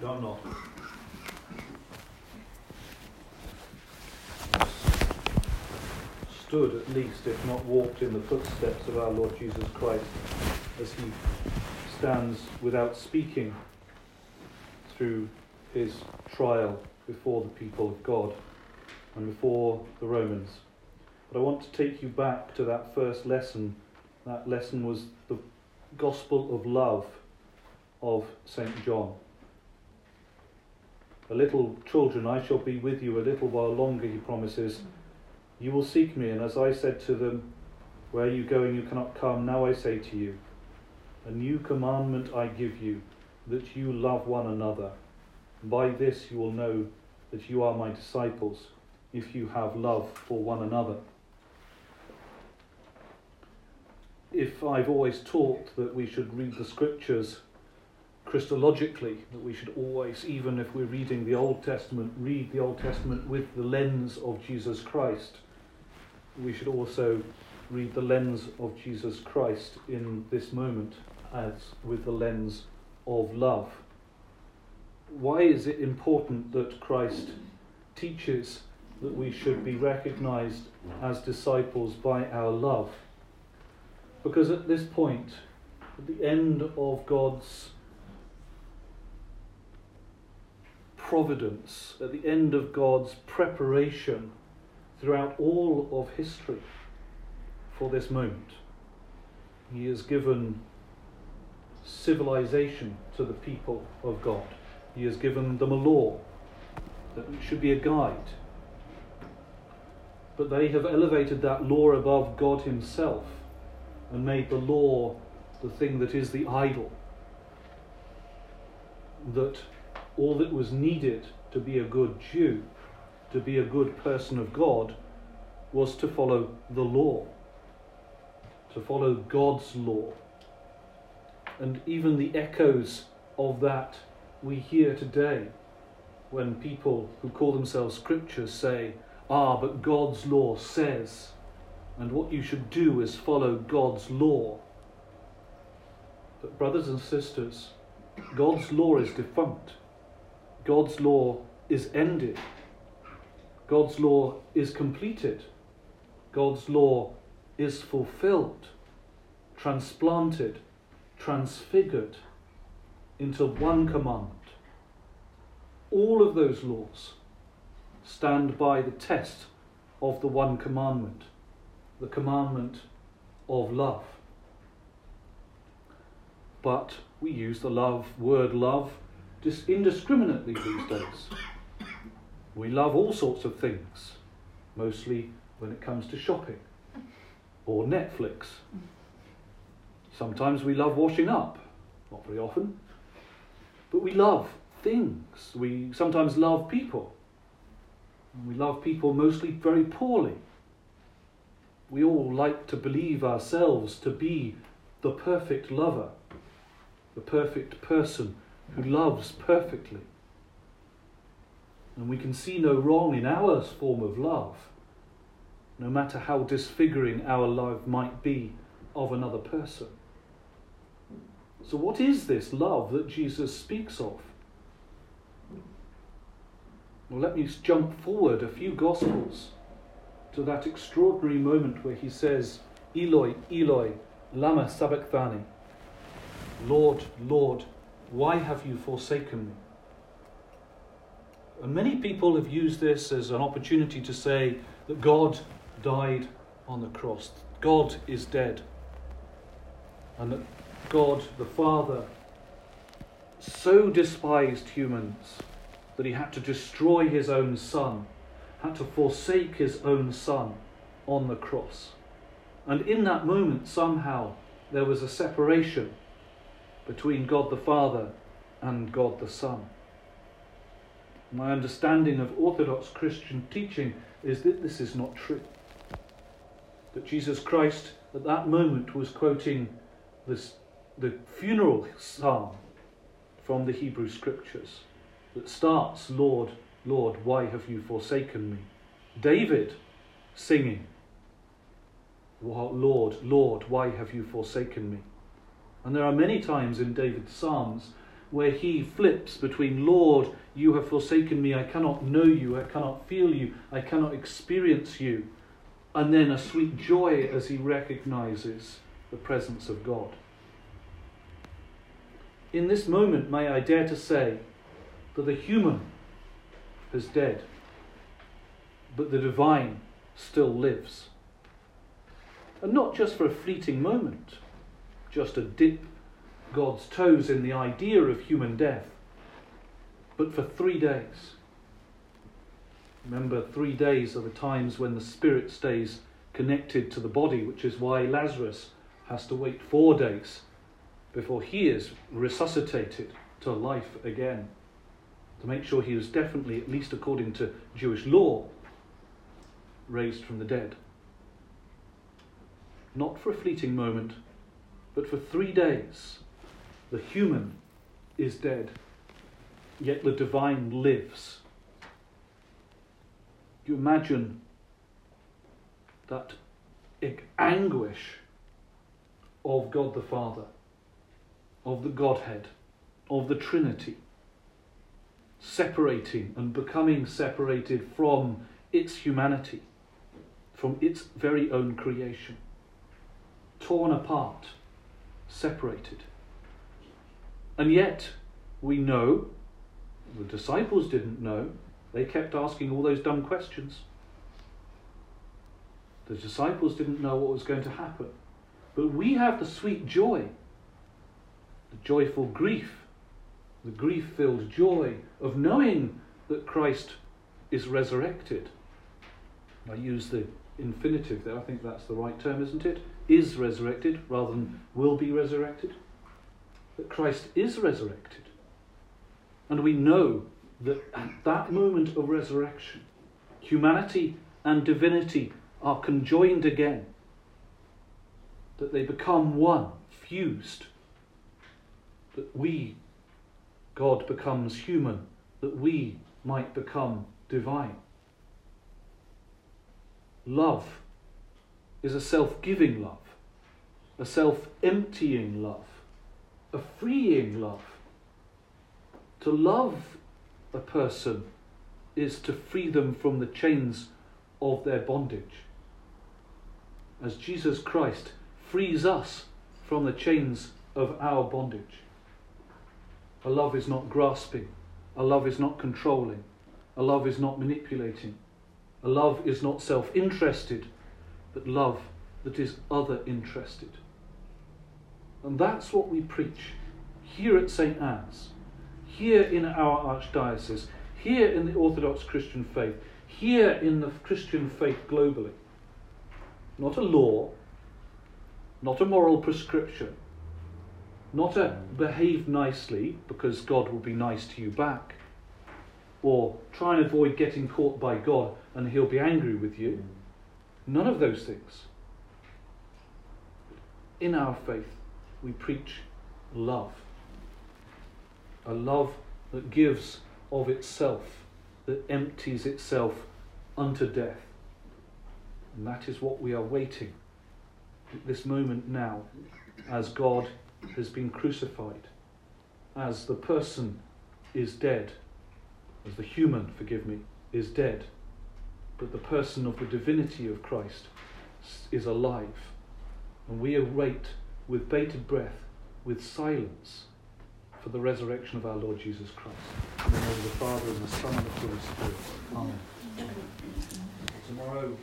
Don't. Stood at least, if not walked in the footsteps of our Lord Jesus Christ as he stands without speaking through his trial before the people of God and before the Romans. But I want to take you back to that first lesson. That lesson was the gospel of love of St. John. A little children, I shall be with you a little while longer, he promises. You will seek me, and as I said to them, Where are you going? You cannot come. Now I say to you, A new commandment I give you, that you love one another. By this you will know that you are my disciples, if you have love for one another. If I've always taught that we should read the scriptures Christologically, that we should always, even if we're reading the Old Testament, read the Old Testament with the lens of Jesus Christ. We should also read the lens of Jesus Christ in this moment as with the lens of love. Why is it important that Christ teaches that we should be recognized as disciples by our love? Because at this point, at the end of God's providence, at the end of God's preparation throughout all of history for this moment. He has given civilization to the people of God. He has given them a law that should be a guide. But they have elevated that law above God Himself and made the law the thing that is the idol. That all that was needed to be a good Jew, to be a good person of God, was to follow the law, to follow God's law. And even the echoes of that we hear today when people who call themselves scriptures say, Ah, but God's law says, and what you should do is follow God's law. But, brothers and sisters, God's law is defunct. God's law is ended. God's law is completed. God's law is fulfilled, transplanted, transfigured into one command. All of those laws stand by the test of the one commandment, the commandment of love. But we use the love word love indiscriminately these days. We love all sorts of things, mostly when it comes to shopping or Netflix. Sometimes we love washing up, not very often, but we love things. We sometimes love people. We love people mostly very poorly. We all like to believe ourselves to be the perfect lover, the perfect person who loves perfectly. And we can see no wrong in our form of love, no matter how disfiguring our love might be of another person. So, what is this love that Jesus speaks of? Well, let me jump forward a few Gospels to that extraordinary moment where he says, Eloi, Eloi, Lama Sabachthani. Lord, Lord, why have you forsaken me? And many people have used this as an opportunity to say that God died on the cross. God is dead. And that God, the Father, so despised humans that he had to destroy his own Son, had to forsake his own Son on the cross. And in that moment, somehow, there was a separation between God the Father and God the Son. My understanding of Orthodox Christian teaching is that this is not true. That Jesus Christ at that moment was quoting this, the funeral psalm from the Hebrew Scriptures that starts, Lord, Lord, why have you forsaken me? David singing, Lord, Lord, why have you forsaken me? And there are many times in David's Psalms where he flips between, Lord, you have forsaken me, I cannot know you, I cannot feel you, I cannot experience you, and then a sweet joy as he recognizes the presence of God. In this moment, may I dare to say that the human is dead, but the divine still lives. And not just for a fleeting moment, just to dip God's toes in the idea of human death, but for three days. Remember, three days are the times when the spirit stays connected to the body, which is why Lazarus has to wait four days before he is resuscitated to life again, to make sure he is definitely, at least according to Jewish law, raised from the dead. Not for a fleeting moment, but for three days, the human is dead, yet the divine lives. You imagine that anguish of God the Father, of the Godhead, of the Trinity, separating and becoming separated from its humanity, from its very own creation, torn apart, separated. And yet, we know, the disciples didn't know, they kept asking all those dumb questions. The disciples didn't know what was going to happen. But we have the sweet joy, the joyful grief, the grief filled joy of knowing that Christ is resurrected. I use the infinitive there, I think that's the right term, isn't it? Is resurrected rather than will be resurrected. That Christ is resurrected. And we know that at that moment of resurrection, humanity and divinity are conjoined again, that they become one, fused, that we, God becomes human, that we might become divine. Love is a self giving love, a self emptying love, a freeing love. To love a person is to free them from the chains of their bondage as Jesus Christ frees us from the chains of our bondage. A love is not grasping, a love is not controlling, a love is not manipulating, a love is not self interested, but love that is other interested. And that's what we preach here at St. Anne's, here in our Archdiocese, here in the Orthodox Christian faith, here in the Christian faith globally not a law, not a moral prescription, not a behave nicely because God will be nice to you back, or try and avoid getting caught by God and he'll be angry with you. None of those things. In our faith, we preach love. A love that gives of itself, that empties itself unto death. And that is what we are waiting at this moment now, as God has been crucified, as the person is dead, the human, forgive me, is dead, but the person of the divinity of Christ is alive. And we await with bated breath, with silence, for the resurrection of our Lord Jesus Christ. In the name of the Father, and the Son, and the Holy Spirit. Amen. Tomorrow,